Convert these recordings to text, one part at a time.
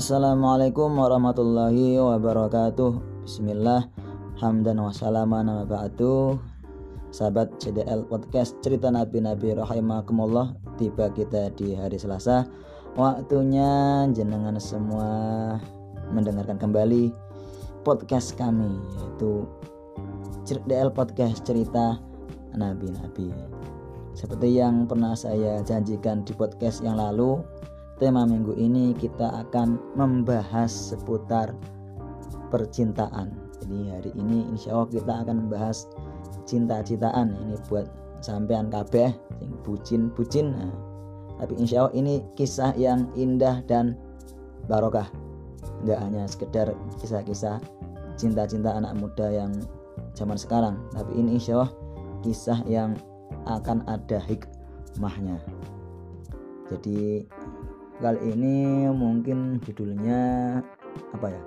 Assalamualaikum warahmatullahi wabarakatuh. Bismillah Hamdan wa salaman nama ba'du. Sahabat CDL Podcast Cerita Nabi-Nabi Rahimakumullah Tiba kita di hari Selasa. Waktunya jenengan semua Mendengarkan kembali Podcast kami Yaitu CDL Podcast Cerita Nabi-Nabi. Seperti yang pernah saya janjikan di podcast yang lalu tema minggu ini kita akan membahas seputar percintaan. Jadi hari ini insya Allah kita akan membahas cinta-cintaan ini buat sampean kabeh sing bucin-bucin. Nah, tapi insya Allah ini kisah yang indah dan barokah. Enggak hanya sekedar kisah-kisah cinta-cinta anak muda yang zaman sekarang, tapi ini insya Allah kisah yang akan ada hikmahnya. Jadi kali ini mungkin judulnya apa ya?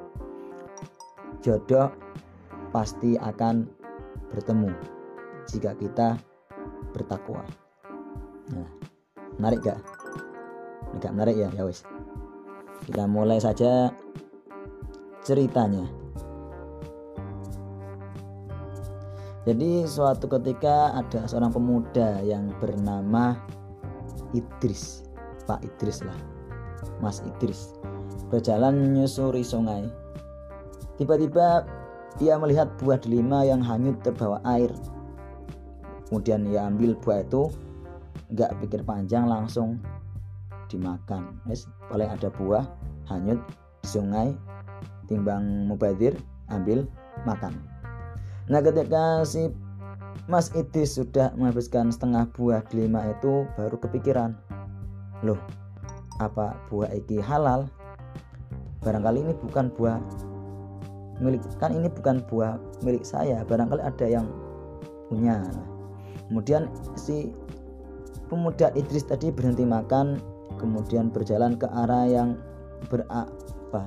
Jodoh pasti akan bertemu jika kita bertakwa. Nah menarik gak? Enggak menarik ya ya wis. Kita mulai saja ceritanya. Jadi suatu ketika ada seorang pemuda yang bernama Idris Pak Idris lah Mas Idris berjalan menyusuri sungai. Tiba-tiba ia melihat buah delima yang hanyut terbawa air. Kemudian ia ambil buah itu, nggak pikir panjang langsung dimakan. Yes, paling ada buah hanyut sungai, timbang mubadir ambil makan. Nah ketika si Mas Idris sudah menghabiskan setengah buah delima itu baru kepikiran, loh apa buah iki halal? Barangkali ini bukan buah milik kan ini bukan buah milik saya. Barangkali ada yang punya. Kemudian si pemuda Idris tadi berhenti makan kemudian berjalan ke arah yang berapa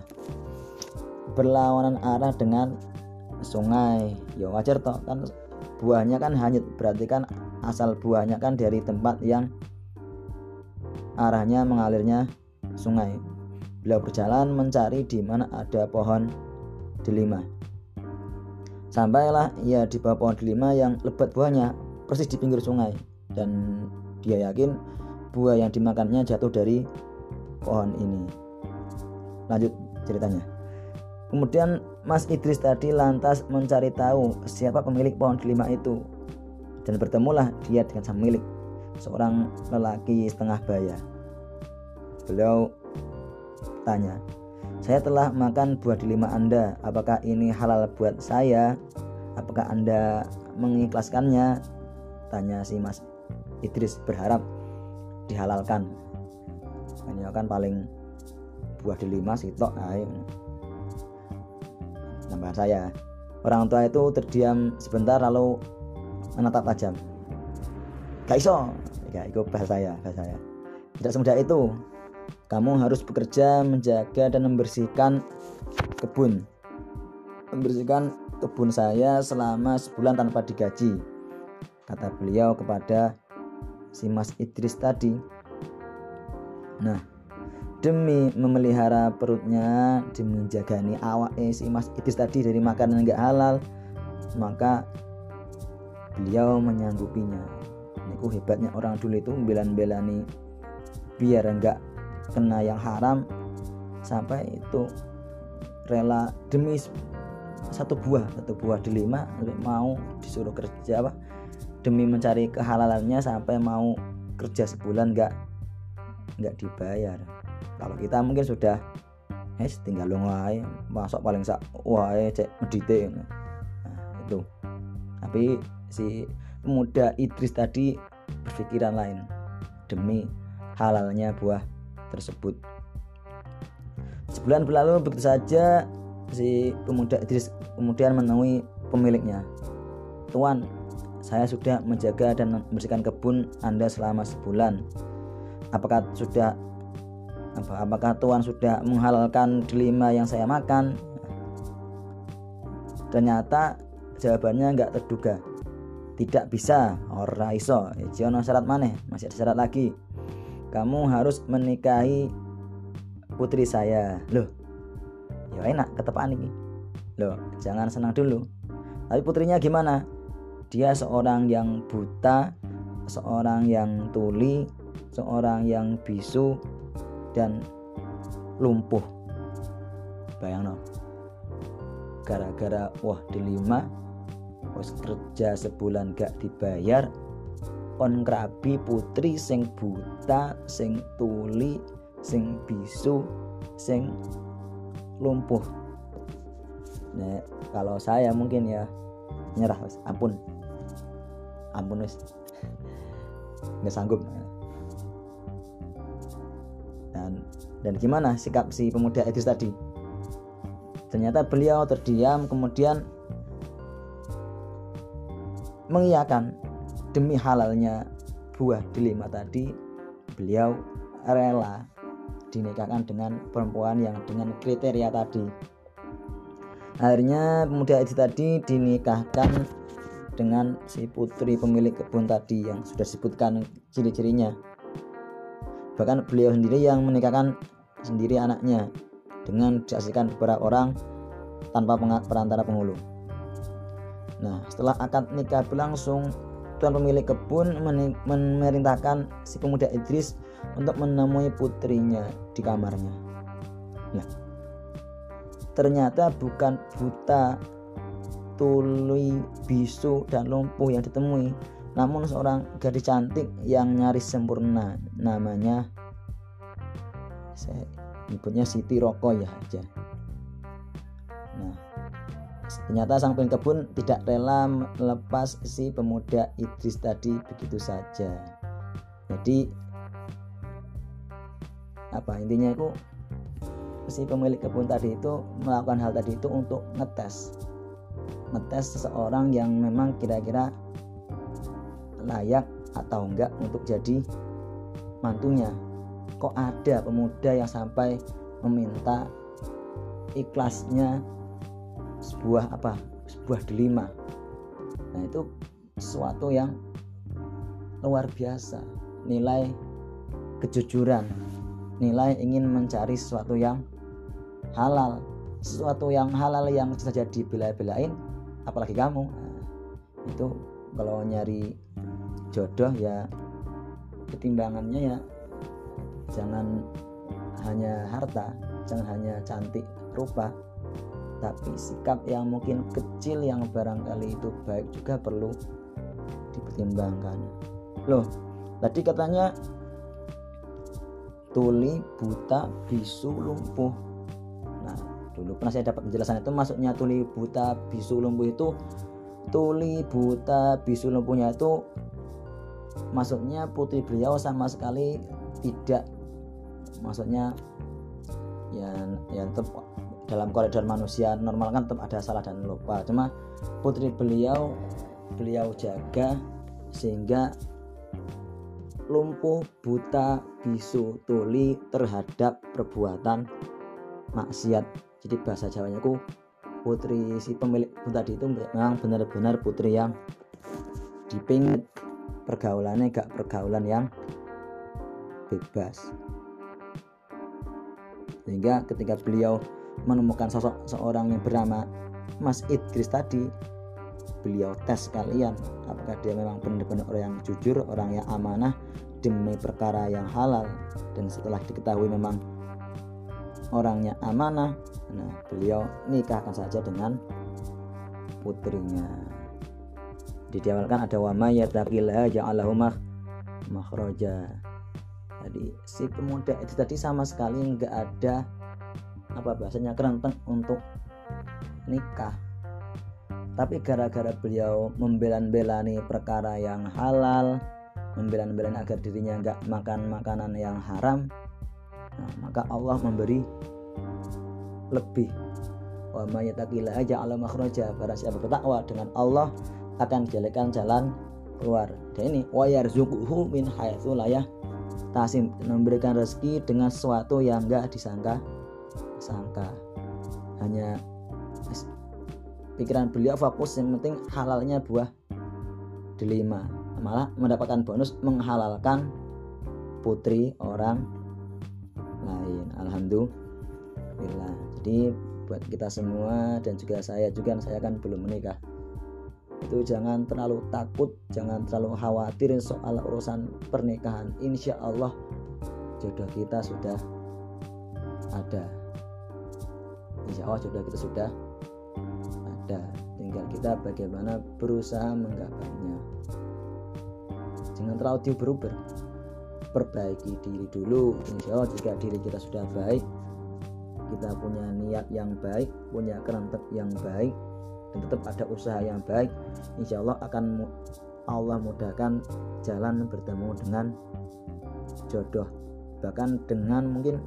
berlawanan arah dengan sungai. Ya wajar toh kan buahnya kan hanyut. Berarti kan asal buahnya kan dari tempat yang arahnya mengalirnya sungai. Beliau berjalan mencari di mana ada pohon delima. Sampailah ia di bawah pohon delima yang lebat buahnya persis di pinggir sungai dan dia yakin buah yang dimakannya jatuh dari pohon ini. Lanjut ceritanya. Kemudian Mas Idris tadi lantas mencari tahu siapa pemilik pohon delima itu dan bertemulah dia dengan sang milik seorang lelaki setengah baya. Beliau tanya, saya telah makan buah delima Anda, apakah ini halal buat saya? Apakah Anda mengikhlaskannya? Tanya si Mas Idris berharap dihalalkan. Ini kan paling buah delima sitok ayo. Nambah saya. Orang tua itu terdiam sebentar lalu menatap tajam gak iso. Ya itu bahasa saya bahasa saya. Tidak semudah itu. Kamu harus bekerja menjaga dan membersihkan kebun. Membersihkan kebun saya selama sebulan tanpa digaji kata beliau kepada si Mas Idris tadi. Nah demi memelihara perutnya demi menjagani awak eh, si Mas Idris tadi dari makanan enggak halal maka beliau menyanggupinya niku hebatnya orang dulu itu belan-belani biar enggak kena yang haram. Sampai itu rela demi satu buah satu buah delima mau disuruh kerja apa demi mencari kehalalannya sampai mau kerja sebulan enggak enggak dibayar. Kalau kita mungkin sudah eh tinggal lu wae masuk paling sak wae cek medite nah, itu. Tapi si pemuda Idris tadi berpikiran lain demi halalnya buah tersebut. Sebulan berlalu begitu saja si pemuda Idris kemudian menemui pemiliknya. Tuan, saya sudah menjaga dan membersihkan kebun Anda selama sebulan. Apakah sudah apa, apakah Tuan sudah menghalalkan delima yang saya makan? Ternyata jawabannya nggak terduga tidak bisa. Ora iso. Jono syarat maneh masih ada syarat lagi. Kamu harus menikahi putri saya. Loh ya enak ketepaan ini. Loh jangan senang dulu. Tapi putrinya gimana? Dia seorang yang buta seorang yang tuli seorang yang bisu dan lumpuh. Bayang no gara-gara wah dilima wis kerja sebulan gak dibayar on krabi putri sing buta sing tuli sing bisu sing lumpuh. Nah kalau saya mungkin ya nyerah mas. Ampun. Ampun wis nggak sanggup. Dan dan gimana sikap si pemuda itu tadi? Ternyata beliau terdiam kemudian mengiyakan demi halalnya buah delima tadi beliau rela dinikahkan dengan perempuan yang dengan kriteria tadi akhirnya pemuda itu tadi dinikahkan dengan si putri pemilik kebun tadi yang sudah disebutkan ciri-cirinya. Bahkan beliau sendiri yang menikahkan sendiri anaknya dengan disaksikan beberapa orang tanpa perantara penghulu. Nah, setelah akad nikah berlangsung, tuan pemilik kebun memerintahkan si pemuda Idris untuk menemui putrinya di kamarnya. Nah, ternyata bukan buta tuli, bisu, dan lumpuh yang ditemui, namun seorang gadis cantik yang nyaris sempurna. Namanya saya nyebutnya Siti Roko ya aja. Nah, ternyata sang pemilik kebun tidak rela melepas si pemuda Idris tadi begitu saja. Jadi apa intinya itu? Si pemilik kebun tadi itu melakukan hal tadi itu untuk ngetes. Ngetes seseorang yang memang kira-kira layak atau enggak untuk jadi mantunya. Kok ada pemuda yang sampai meminta ikhlasnya sebuah apa? Sebuah delima. Nah itu sesuatu yang luar biasa. Nilai kejujuran. Nilai ingin mencari sesuatu yang halal. Sesuatu yang halal yang bisa jadi bela-belain apalagi kamu. Nah, itu kalau nyari jodoh ya ketimbangannya ya jangan hanya harta jangan hanya cantik rupa tapi sikap yang mungkin kecil yang barangkali itu baik juga perlu dipertimbangkan. Loh tadi katanya tuli buta bisu lumpuh. Dulu pernah saya dapat penjelasan itu maksudnya tuli buta bisu lumpuh itu tuli buta bisu lumpuhnya itu maksudnya putri beliau sama sekali tidak. Maksudnya ya ya tetap dalam koridor manusia normal kan tetap ada salah dan lupa. Cuma putri beliau beliau jaga sehingga lumpuh buta bisu tuli terhadap perbuatan maksiat. Jadi bahasa Jawanya ku putri si pemilik pun tadi itu memang benar-benar putri yang diping pergaulannya gak pergaulan yang bebas. Sehingga ketika beliau menemukan sosok seorang yang bernama Mas Idris tadi. Beliau tes kalian. Apakah dia memang benar-benar orang yang jujur orang yang amanah demi perkara yang halal? Dan setelah diketahui memang orangnya amanah nah beliau nikahkan saja dengan putrinya. Di diawalkan ada wama yattaqillah ja'alahu jadi si pemuda itu tadi sama sekali nggak ada apa bahasanya? Kerenteng untuk nikah. Tapi gara-gara beliau membela-bela nih perkara yang halal membela-bela agar dirinya nggak makan makanan yang haram nah, maka Allah memberi lebih. Wa mayyatakila aja Allah makhraja. Barang siapa bertakwa dengan Allah akan dijadikan jalan keluar. Dan ini wa yarzuquhu min haitsu la tasim memberikan rezeki dengan sesuatu yang enggak disangka sangka hanya pikiran beliau fokus yang penting halalnya buah delima malah mendapatkan bonus menghalalkan putri orang lain. Alhamdulillah. Jadi buat kita semua dan juga saya juga saya kan belum menikah. Itu jangan terlalu takut jangan terlalu khawatir soal urusan pernikahan. Insya Allah jodoh kita sudah ada insya Allah jodoh kita sudah ada. Tinggal kita bagaimana berusaha menggapainya jangan terlalu diuber-uber perbaiki diri dulu. Insya Allah jika diri kita sudah baik kita punya niat yang baik punya kerentek yang baik dan tetap ada usaha yang baik insya Allah akan Allah mudahkan jalan bertemu dengan jodoh. Bahkan dengan mungkin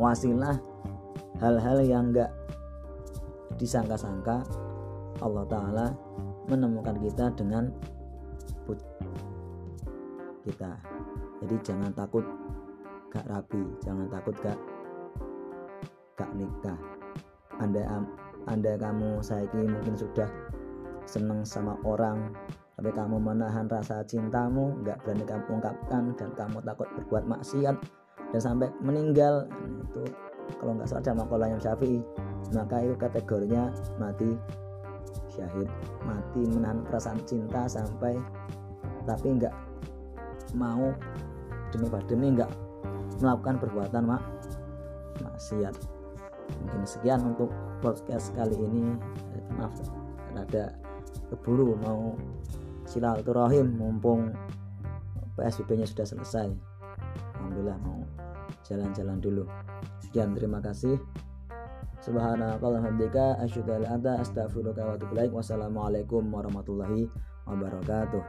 wasilah hal-hal yang enggak disangka-sangka Allah Ta'ala menemukan kita dengan put kita. Jadi jangan takut gak rapi jangan takut gak gak nikah. Anda anda kamu saya mungkin sudah senang sama orang tapi kamu menahan rasa cintamu nggak berani kamu ungkapkan dan kamu takut berbuat maksiat dan sampai meninggal nah, itu kalau nggak salah sama yang syafi'i. Maka itu kategorinya mati syahid. Mati menahan perasaan cinta sampai tapi nggak mau demi demi nggak melakukan perbuatan mak. Maksiat. Mungkin sekian untuk podcast kali ini. Maaf ada keburu mau silaturahim. Mumpung PSBB nya sudah selesai. Alhamdulillah mau jalan-jalan dulu sekian terima kasih Subhanakallahumma. Wassalamualaikum warahmatullahi wabarakatuh.